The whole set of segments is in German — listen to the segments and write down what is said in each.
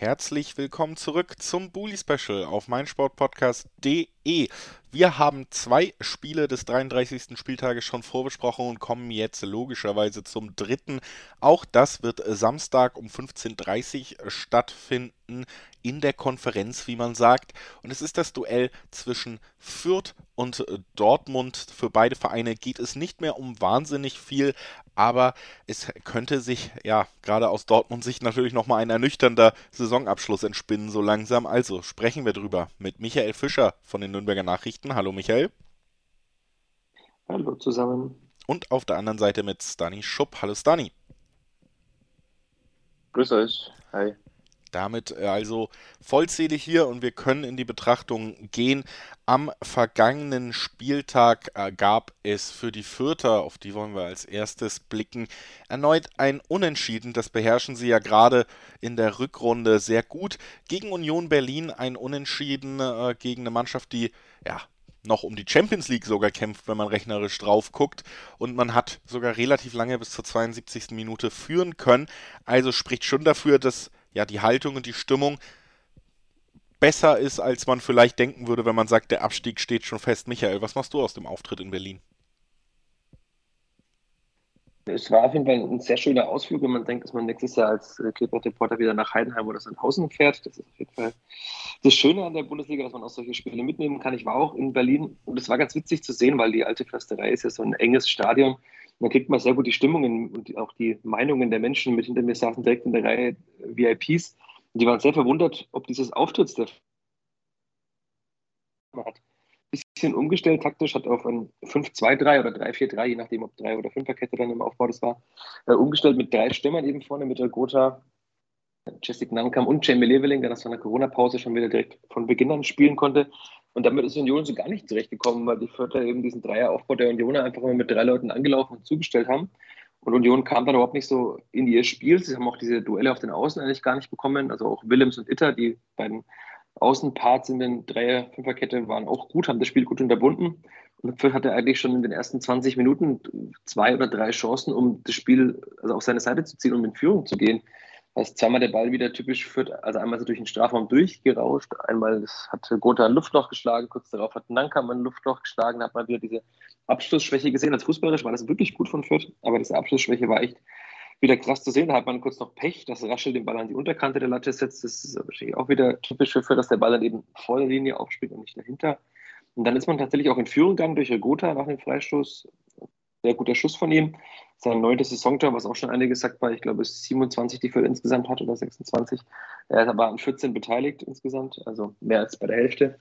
Herzlich willkommen zurück zum Bully Special auf meinsportpodcast.de. Wir haben zwei Spiele des 33. Spieltages schon vorbesprochen und kommen jetzt logischerweise zum dritten. Auch das wird Samstag um 15.30 Uhr stattfinden in der Konferenz, wie man sagt. Und es ist das Duell zwischen Fürth und Dortmund. Für beide Vereine geht es nicht mehr um wahnsinnig viel, aber es könnte sich, ja, gerade aus Dortmund Sicht natürlich nochmal ein ernüchternder Saisonabschluss entspinnen, so langsam. Also sprechen wir drüber mit Michael Fischer von den Nürnberger Nachrichten. Nachrichten. Hallo Michael. Hallo zusammen. Und auf der anderen Seite mit Stani Schupp. Hallo Stani. Grüß euch. Hi. Damit äh, also vollzählig hier und wir können in die Betrachtung gehen. Am vergangenen Spieltag äh, gab es für die Fürther, auf die wollen wir als erstes blicken, erneut ein Unentschieden. Das beherrschen sie ja gerade in der Rückrunde sehr gut. Gegen Union Berlin ein Unentschieden äh, gegen eine Mannschaft, die ja noch um die Champions League sogar kämpft, wenn man rechnerisch drauf guckt. Und man hat sogar relativ lange bis zur 72. Minute führen können. Also spricht schon dafür, dass ja die Haltung und die Stimmung besser ist, als man vielleicht denken würde, wenn man sagt, der Abstieg steht schon fest. Michael, was machst du aus dem Auftritt in Berlin? Es war auf jeden Fall ein sehr schöner Ausflug, wenn man denkt, dass man nächstes Jahr als äh, Clipboard-Reporter wieder nach Heidenheim oder Sandhausen fährt. Das ist auf jeden Fall das Schöne an der Bundesliga, dass man auch solche Spiele mitnehmen kann. Ich war auch in Berlin und es war ganz witzig zu sehen, weil die alte Försterei ist ja so ein enges Stadion. Da kriegt man sehr gut die Stimmungen und auch die Meinungen der Menschen mit. Hinter mir saßen direkt in der Reihe VIPs. Und die waren sehr verwundert, ob dieses Auftritts der hat bisschen umgestellt taktisch, hat auf ein 5-2-3 oder 3-4-3, je nachdem, ob 3 oder 5er Kette dann im Aufbau das war, äh, umgestellt mit drei Stürmern eben vorne, mit der Gotha, Jessic Nankam und Jamie Leveling, der das von der Corona-Pause schon wieder direkt von Beginn an spielen konnte. Und damit ist Union so gar nicht zurechtgekommen, weil die Vierter eben diesen Dreieraufbau der Unioner einfach immer mit drei Leuten angelaufen und zugestellt haben. Und Union kam dann überhaupt nicht so in ihr Spiel. Sie haben auch diese Duelle auf den Außen eigentlich gar nicht bekommen. Also auch Willems und Itter, die beiden Außenparts in den Dreier-Fünferkette waren auch gut, haben das Spiel gut unterbunden. Und Fürth hatte eigentlich schon in den ersten 20 Minuten zwei oder drei Chancen, um das Spiel also auf seine Seite zu ziehen, um in Führung zu gehen. Heißt zweimal der Ball wieder typisch Fürth, also einmal so durch den Strafraum durchgerauscht, einmal hat Gotha ein Luftloch geschlagen, kurz darauf hat Nankam ein Luftloch geschlagen, da hat man wieder diese Abschlussschwäche gesehen. Als Fußballerisch war das wirklich gut von Fürth, aber diese Abschlussschwäche war echt wieder krass zu sehen. Da hat man kurz noch Pech, dass Raschel den Ball an die Unterkante der Latte setzt. Das ist wahrscheinlich auch wieder typisch für, dass der Ball dann eben vor der Linie aufspielt und nicht dahinter. Und dann ist man tatsächlich auch in Führung gegangen durch Regota nach dem Freistoß. Sehr guter Schuss von ihm. Sein neuntes Saisontor, was auch schon einiges sagt, war, ich glaube, es 27, die für insgesamt hat oder 26. Er ist aber an 14 beteiligt insgesamt, also mehr als bei der Hälfte.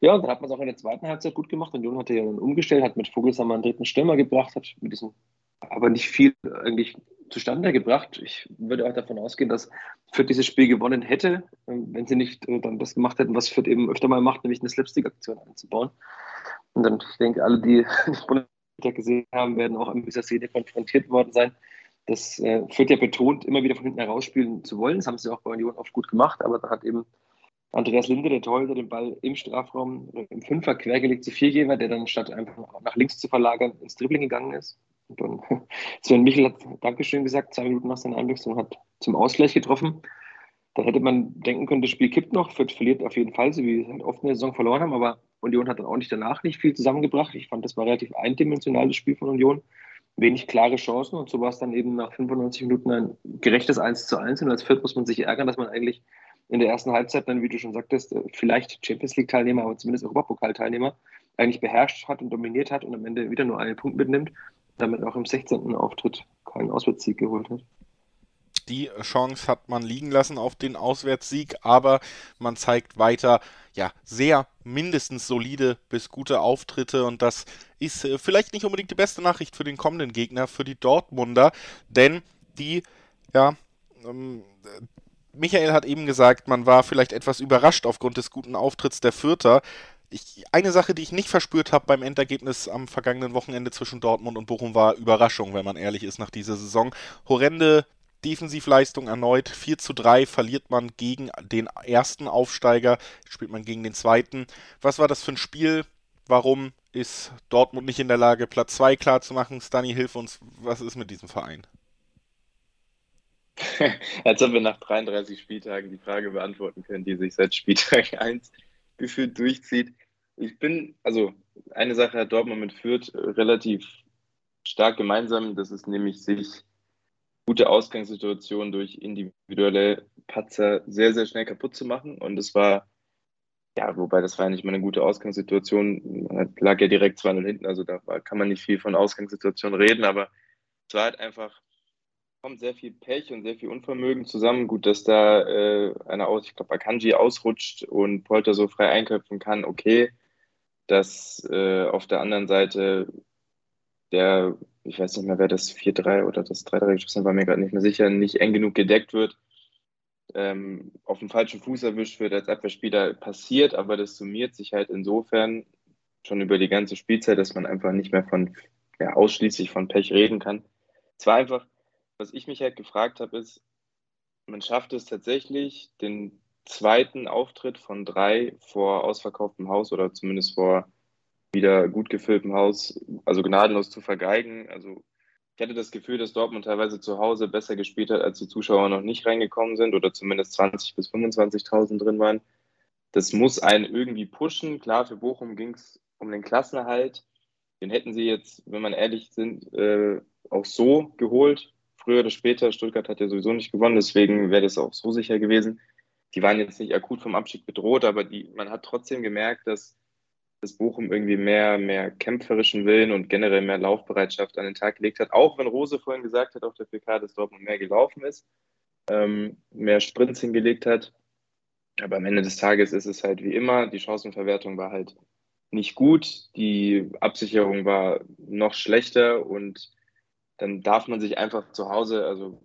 Ja, und dann hat man es auch in der zweiten Halbzeit gut gemacht. Und Jon hatte ja dann umgestellt, hat mit Vogelsammer einen dritten Stürmer gebracht, hat mit diesem aber nicht viel eigentlich zustande gebracht. Ich würde auch davon ausgehen, dass Fürth dieses Spiel gewonnen hätte, ähm, wenn sie nicht äh, dann das gemacht hätten, was Fürth eben öfter mal macht, nämlich eine Slapstick-Aktion einzubauen. Und dann, ich denke, alle, die Bundesliga gesehen haben, werden auch an dieser Szene konfrontiert worden sein. Das äh, Fürth ja betont, immer wieder von hinten herausspielen zu wollen. Das haben sie auch bei Union oft gut gemacht, aber da hat eben Andreas Linde, der Torhüter, den Ball im Strafraum im Fünfer quergelegt zu Viergeber, der dann statt einfach nach links zu verlagern ins Dribbling gegangen ist. Und dann Sven Michel hat Dankeschön gesagt, zwei Minuten nach seiner Einwechslung hat zum Ausgleich getroffen. Da hätte man denken können, das Spiel kippt noch, Fürth verliert auf jeden Fall, so wie sie halt oft in der Saison verloren haben, aber Union hat dann auch nicht danach nicht viel zusammengebracht. Ich fand, das war relativ eindimensional, das Spiel von Union. Wenig klare Chancen und so war es dann eben nach 95 Minuten ein gerechtes 1 zu 1. Und als Fürth muss man sich ärgern, dass man eigentlich in der ersten Halbzeit dann, wie du schon sagtest, vielleicht Champions League-Teilnehmer, aber zumindest Europapokal-Teilnehmer, eigentlich beherrscht hat und dominiert hat und am Ende wieder nur einen Punkt mitnimmt damit auch im 16. Auftritt keinen Auswärtssieg geholt hat. Die Chance hat man liegen lassen auf den Auswärtssieg, aber man zeigt weiter ja sehr mindestens solide bis gute Auftritte. Und das ist äh, vielleicht nicht unbedingt die beste Nachricht für den kommenden Gegner, für die Dortmunder, denn die ja ähm, Michael hat eben gesagt, man war vielleicht etwas überrascht aufgrund des guten Auftritts der Fürther. Ich, eine Sache, die ich nicht verspürt habe beim Endergebnis am vergangenen Wochenende zwischen Dortmund und Bochum, war Überraschung, wenn man ehrlich ist, nach dieser Saison. Horrende Defensivleistung erneut. 4 zu 3 verliert man gegen den ersten Aufsteiger, spielt man gegen den zweiten. Was war das für ein Spiel? Warum ist Dortmund nicht in der Lage, Platz 2 klar zu machen? Stani, hilf uns, was ist mit diesem Verein? Als ob wir nach 33 Spieltagen die Frage beantworten können, die sich seit Spieltag 1 gefühlt durchzieht. Ich bin, also eine Sache hat Dortmund mit Fürth relativ stark gemeinsam, das ist nämlich sich gute Ausgangssituationen durch individuelle Patzer sehr, sehr schnell kaputt zu machen. Und es war, ja, wobei das war ja nicht mal eine gute Ausgangssituation, man lag ja direkt 2-0 hinten, also da kann man nicht viel von Ausgangssituation reden, aber es war halt einfach, kommt sehr viel Pech und sehr viel Unvermögen zusammen. Gut, dass da äh, einer aus, ich glaube, Akanji ausrutscht und Polter so frei einköpfen kann, okay. Dass äh, auf der anderen Seite der, ich weiß nicht mehr, wer das 4-3 oder das 3-3 geschossen war mir gerade nicht mehr sicher, nicht eng genug gedeckt wird, ähm, auf dem falschen Fuß erwischt wird als Abwehrspieler, passiert, aber das summiert sich halt insofern schon über die ganze Spielzeit, dass man einfach nicht mehr von, ja, ausschließlich von Pech reden kann. Es war einfach, was ich mich halt gefragt habe, ist, man schafft es tatsächlich, den zweiten Auftritt von drei vor ausverkauftem Haus oder zumindest vor wieder gut gefülltem Haus, also gnadenlos zu vergeigen. Also ich hatte das Gefühl, dass Dortmund teilweise zu Hause besser gespielt hat, als die Zuschauer noch nicht reingekommen sind oder zumindest 20.000 bis 25.000 drin waren. Das muss einen irgendwie pushen. Klar, für Bochum ging es um den Klassenerhalt. Den hätten sie jetzt, wenn man ehrlich sind, äh, auch so geholt. Früher oder später, Stuttgart hat ja sowieso nicht gewonnen, deswegen wäre das auch so sicher gewesen. Die waren jetzt nicht akut vom Abstieg bedroht, aber die, man hat trotzdem gemerkt, dass dass Bochum irgendwie mehr, mehr kämpferischen Willen und generell mehr Laufbereitschaft an den Tag gelegt hat. Auch wenn Rose vorhin gesagt hat auf der PK, dass Dortmund mehr gelaufen ist, ähm, mehr Sprints hingelegt hat. Aber am Ende des Tages ist es halt wie immer, die Chancenverwertung war halt nicht gut, die Absicherung war noch schlechter und dann darf man sich einfach zu Hause, also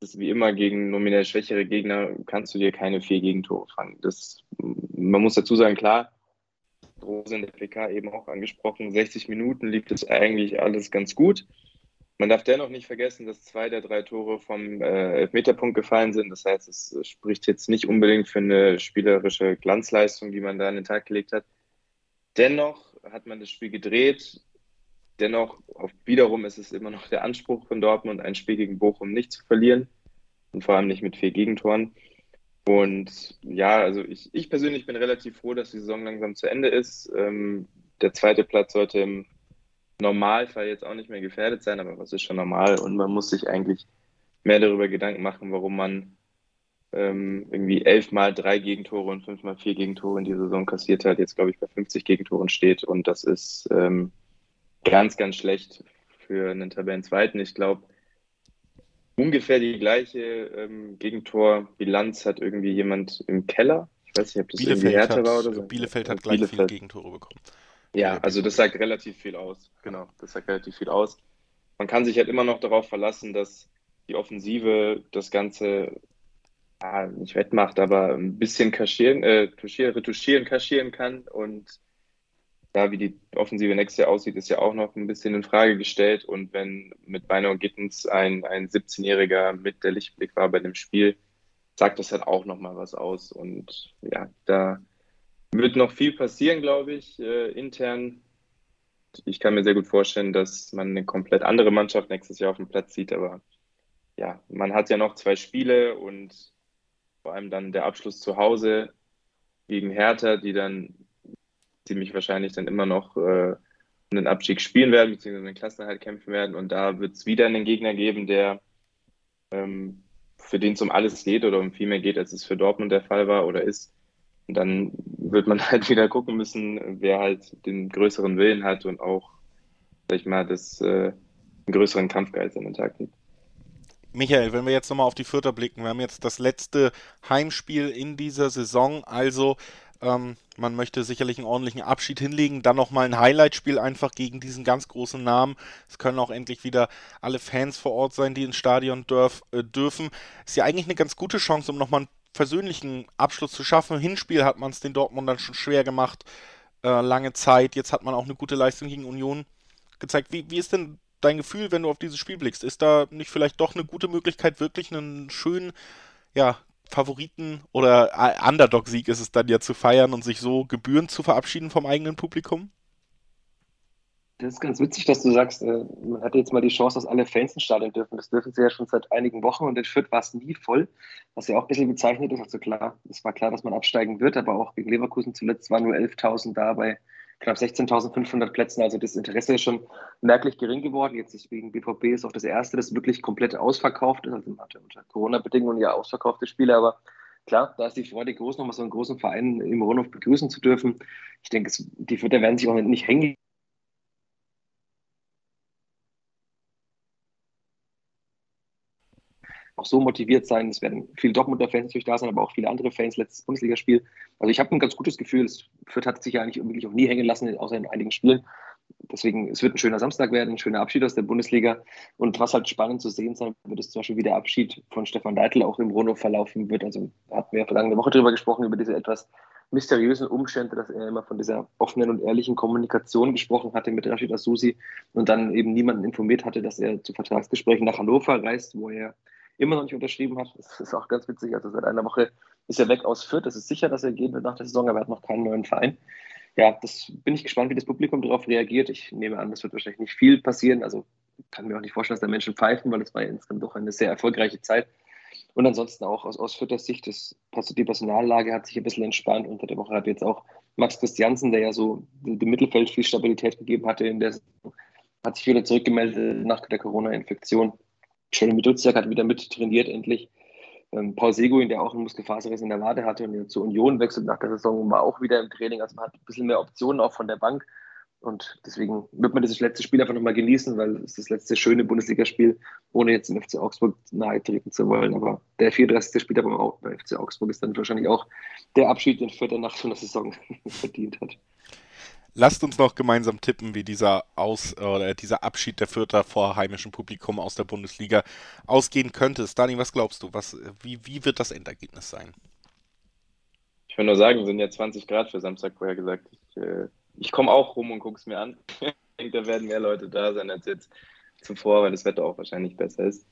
das ist wie immer gegen nominell schwächere Gegner, kannst du dir keine vier Gegentore fangen. Das, man muss dazu sagen, klar, Rose in der PK eben auch angesprochen, 60 Minuten lief das eigentlich alles ganz gut. Man darf dennoch nicht vergessen, dass zwei der drei Tore vom äh, Elfmeterpunkt gefallen sind. Das heißt, es spricht jetzt nicht unbedingt für eine spielerische Glanzleistung, die man da an den Tag gelegt hat. Dennoch hat man das Spiel gedreht. Dennoch, wiederum ist es immer noch der Anspruch von Dortmund, ein Spiel gegen Bochum nicht zu verlieren und vor allem nicht mit vier Gegentoren. Und ja, also ich, ich persönlich bin relativ froh, dass die Saison langsam zu Ende ist. Ähm, der zweite Platz sollte im Normalfall jetzt auch nicht mehr gefährdet sein, aber was ist schon normal? Und man muss sich eigentlich mehr darüber Gedanken machen, warum man ähm, irgendwie elfmal drei Gegentore und fünfmal vier Gegentore in die Saison kassiert hat, jetzt glaube ich bei 50 Gegentoren steht. Und das ist ähm, ganz, ganz schlecht für einen Tabellenzweiten. Ich glaube, ungefähr die gleiche ähm, Gegentorbilanz hat irgendwie jemand im Keller. Ich weiß nicht, ob das Bielefeld irgendwie härter war oder so. Bielefeld hat gleich Bielefeld. viele Gegentore bekommen. Ja, also das sagt relativ viel aus. Genau, das sagt relativ viel aus. Man kann sich halt immer noch darauf verlassen, dass die Offensive das Ganze ja, nicht wettmacht, aber ein bisschen kaschieren, äh, retuschieren, kaschieren kann und da, wie die Offensive nächstes Jahr aussieht, ist ja auch noch ein bisschen in Frage gestellt. Und wenn mit Beiner und Gittens ein, ein 17-Jähriger mit der Lichtblick war bei dem Spiel, sagt das halt auch nochmal was aus. Und ja, da wird noch viel passieren, glaube ich, äh, intern. Ich kann mir sehr gut vorstellen, dass man eine komplett andere Mannschaft nächstes Jahr auf dem Platz sieht. Aber ja, man hat ja noch zwei Spiele und vor allem dann der Abschluss zu Hause gegen Hertha, die dann ziemlich wahrscheinlich dann immer noch äh, einen Abstieg spielen werden, beziehungsweise den Klassenerhalt kämpfen werden. Und da wird es wieder einen Gegner geben, der ähm, für den es um alles geht oder um viel mehr geht, als es für Dortmund der Fall war oder ist. Und dann wird man halt wieder gucken müssen, wer halt den größeren Willen hat und auch, sag ich mal, das, äh, einen größeren Kampfgeist an den Tag legt. Michael, wenn wir jetzt nochmal auf die Vierter blicken, wir haben jetzt das letzte Heimspiel in dieser Saison, also ähm, man möchte sicherlich einen ordentlichen Abschied hinlegen. Dann nochmal ein Highlight-Spiel einfach gegen diesen ganz großen Namen. Es können auch endlich wieder alle Fans vor Ort sein, die ins Stadion dürf, äh, dürfen. Ist ja eigentlich eine ganz gute Chance, um nochmal einen persönlichen Abschluss zu schaffen. Hinspiel hat man es den Dortmundern schon schwer gemacht. Äh, lange Zeit. Jetzt hat man auch eine gute Leistung gegen Union gezeigt. Wie, wie ist denn dein Gefühl, wenn du auf dieses Spiel blickst? Ist da nicht vielleicht doch eine gute Möglichkeit, wirklich einen schönen, ja, Favoriten oder Underdog-Sieg ist es dann ja zu feiern und sich so gebührend zu verabschieden vom eigenen Publikum? Das ist ganz witzig, dass du sagst, äh, man hatte jetzt mal die Chance, dass alle Fans ins Stadion dürfen. Das dürfen sie ja schon seit einigen Wochen und in Fürth war es nie voll, was ja auch ein bisschen bezeichnet ist. Also klar, es war klar, dass man absteigen wird, aber auch gegen Leverkusen zuletzt waren nur 11.000 da bei knapp 16.500 Plätzen. Also das Interesse ist schon merklich gering geworden. Jetzt ist wegen BVB ist auch das erste, das wirklich komplett ausverkauft ist. Also hatte unter Corona-Bedingungen ja ausverkaufte Spiele, aber klar, da ist die Freude groß, nochmal so einen großen Verein im Rundhof begrüßen zu dürfen. Ich denke, die Fürther werden sich auch nicht hängen auch so motiviert sein. Es werden viele Dortmunder Fans natürlich da sein, aber auch viele andere Fans. Letztes Bundesligaspiel. Also ich habe ein ganz gutes Gefühl. Es Fürth hat sich ja eigentlich wirklich auch nie hängen lassen, außer in einigen Spielen. Deswegen, es wird ein schöner Samstag werden, ein schöner Abschied aus der Bundesliga. Und was halt spannend zu sehen sein wird, ist zum Beispiel, wie der Abschied von Stefan Deitel auch im Rono verlaufen wird. Also hatten wir ja vergangene Woche drüber gesprochen, über diese etwas mysteriösen Umstände, dass er immer von dieser offenen und ehrlichen Kommunikation gesprochen hatte mit Rashid Asusi und dann eben niemanden informiert hatte, dass er zu Vertragsgesprächen nach Hannover reist, wo er immer noch nicht unterschrieben hat. Das ist auch ganz witzig. Also seit einer Woche ist er weg aus Fürth. Es ist sicher, dass er gehen wird nach der Saison, aber er hat noch keinen neuen Verein. Ja, das bin ich gespannt, wie das Publikum darauf reagiert. Ich nehme an, das wird wahrscheinlich nicht viel passieren. Also kann mir auch nicht vorstellen, dass da Menschen pfeifen, weil es war ja insgesamt doch eine sehr erfolgreiche Zeit. Und ansonsten auch aus, aus Fürthers Sicht, das, die Personallage hat sich ein bisschen entspannt. Unter der Woche hat jetzt auch Max Christiansen, der ja so dem Mittelfeld viel Stabilität gegeben hatte, in der hat sich wieder zurückgemeldet nach der Corona-Infektion. Jeremy Duziak hat wieder mit trainiert endlich. Ähm, Paul Seguin, der auch einen Muskelfaserriss in der Wade hatte und zur Union wechselt nach der Saison, war auch wieder im Training. Also man hat ein bisschen mehr Optionen auch von der Bank. Und deswegen wird man dieses letzte Spiel einfach nochmal genießen, weil es das letzte schöne Bundesligaspiel, ohne jetzt dem FC Augsburg nahe treten zu wollen. Aber der 34. Spieltag beim FC Augsburg ist dann wahrscheinlich auch der Abschied, den Fürth nach so einer Saison verdient hat. Lasst uns noch gemeinsam tippen, wie dieser, Aus, oder dieser Abschied der Vierter vor heimischem Publikum aus der Bundesliga ausgehen könnte. Stani, was glaubst du? Was, wie, wie wird das Endergebnis sein? Ich will nur sagen, sind ja 20 Grad für Samstag vorher gesagt. Ich, äh, ich komme auch rum und gucke es mir an. ich denke, da werden mehr Leute da sein als jetzt zuvor, weil das Wetter auch wahrscheinlich besser ist.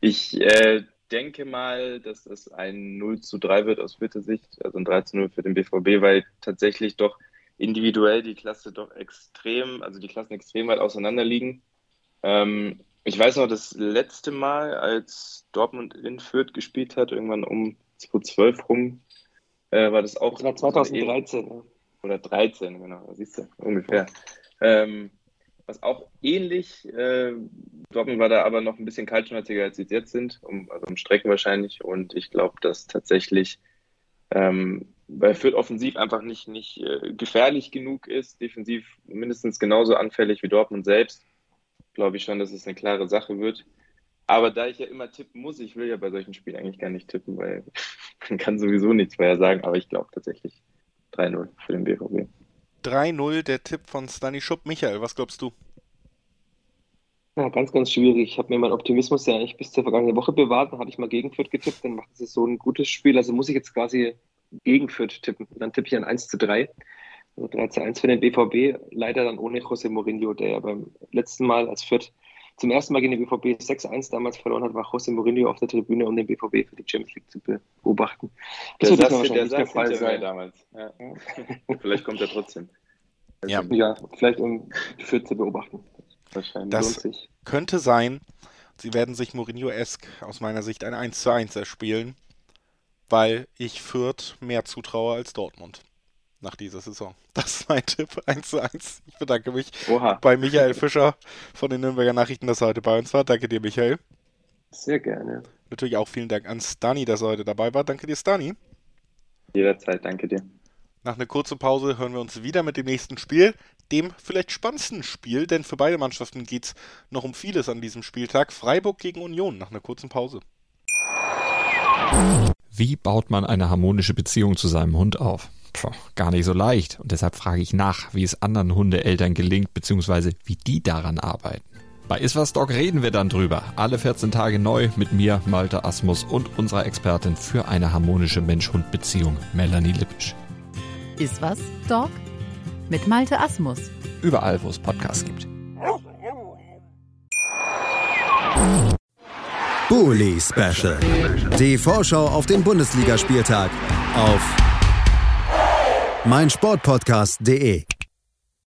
Ich äh, denke mal, dass es ein 0 zu 3 wird aus Vierter Sicht, also ein 3 zu 0 für den BVB, weil tatsächlich doch individuell die Klasse doch extrem, also die Klassen extrem weit auseinander liegen. Ähm, ich weiß noch, das letzte Mal, als Dortmund in Fürth gespielt hat, irgendwann um 2012 rum, äh, war das auch. Das war 2013. Ja. Oder 13, genau, siehst du, ungefähr. Ähm, was auch ähnlich, äh, Dortmund war da aber noch ein bisschen kaltschnäuziger, als sie jetzt sind, um, also um Strecken wahrscheinlich. Und ich glaube, dass tatsächlich ähm, weil Fürth offensiv einfach nicht, nicht äh, gefährlich genug ist, defensiv mindestens genauso anfällig wie Dortmund selbst, glaube ich schon, dass es eine klare Sache wird. Aber da ich ja immer tippen muss, ich will ja bei solchen Spielen eigentlich gar nicht tippen, weil man kann sowieso nichts mehr sagen, aber ich glaube tatsächlich 3-0 für den BVB. 3-0, der Tipp von Stani Schupp. Michael, was glaubst du? Ja, ganz, ganz schwierig. Ich habe mir meinen Optimismus ja eigentlich bis zur vergangenen Woche bewahrt. Dann hatte ich mal gegen Fürth getippt, dann macht es so ein gutes Spiel. Also muss ich jetzt quasi gegen Fürth tippen. Dann tippe ich ein 1 zu 3. Also 3 zu 1 für den BVB. Leider dann ohne José Mourinho, der ja beim letzten Mal als Fürth zum ersten Mal gegen den BVB 6-1 damals verloren hat, war José Mourinho auf der Tribüne, um den BVB für die Champions League zu beobachten. Das der wird wahrscheinlich der, der Fall sein. Damals. Ja. vielleicht kommt er trotzdem. Ja. ja, vielleicht um die Fürth zu beobachten. Wahrscheinlich. Das könnte sein. Sie werden sich Mourinho-esk aus meiner Sicht ein 1 zu 1 erspielen weil ich Fürth mehr zutraue als Dortmund nach dieser Saison. Das ist mein Tipp 1 zu 1. Ich bedanke mich Oha. bei Michael Fischer von den Nürnberger Nachrichten, dass er heute bei uns war. Danke dir, Michael. Sehr gerne. Natürlich auch vielen Dank an Stani, dass er heute dabei war. Danke dir, Stani. Jederzeit, danke dir. Nach einer kurzen Pause hören wir uns wieder mit dem nächsten Spiel, dem vielleicht spannendsten Spiel, denn für beide Mannschaften geht es noch um vieles an diesem Spieltag. Freiburg gegen Union nach einer kurzen Pause. Wie baut man eine harmonische Beziehung zu seinem Hund auf? Puh, gar nicht so leicht. Und deshalb frage ich nach, wie es anderen Hundeeltern gelingt, beziehungsweise wie die daran arbeiten. Bei Iswas Dog reden wir dann drüber. Alle 14 Tage neu mit mir, Malte Asmus und unserer Expertin für eine harmonische Mensch-Hund-Beziehung, Melanie Lippisch. Iswas Dog mit Malte Asmus. Überall, wo es Podcasts gibt. Bully Special. Die Vorschau auf den Bundesligaspieltag auf meinsportpodcast.de.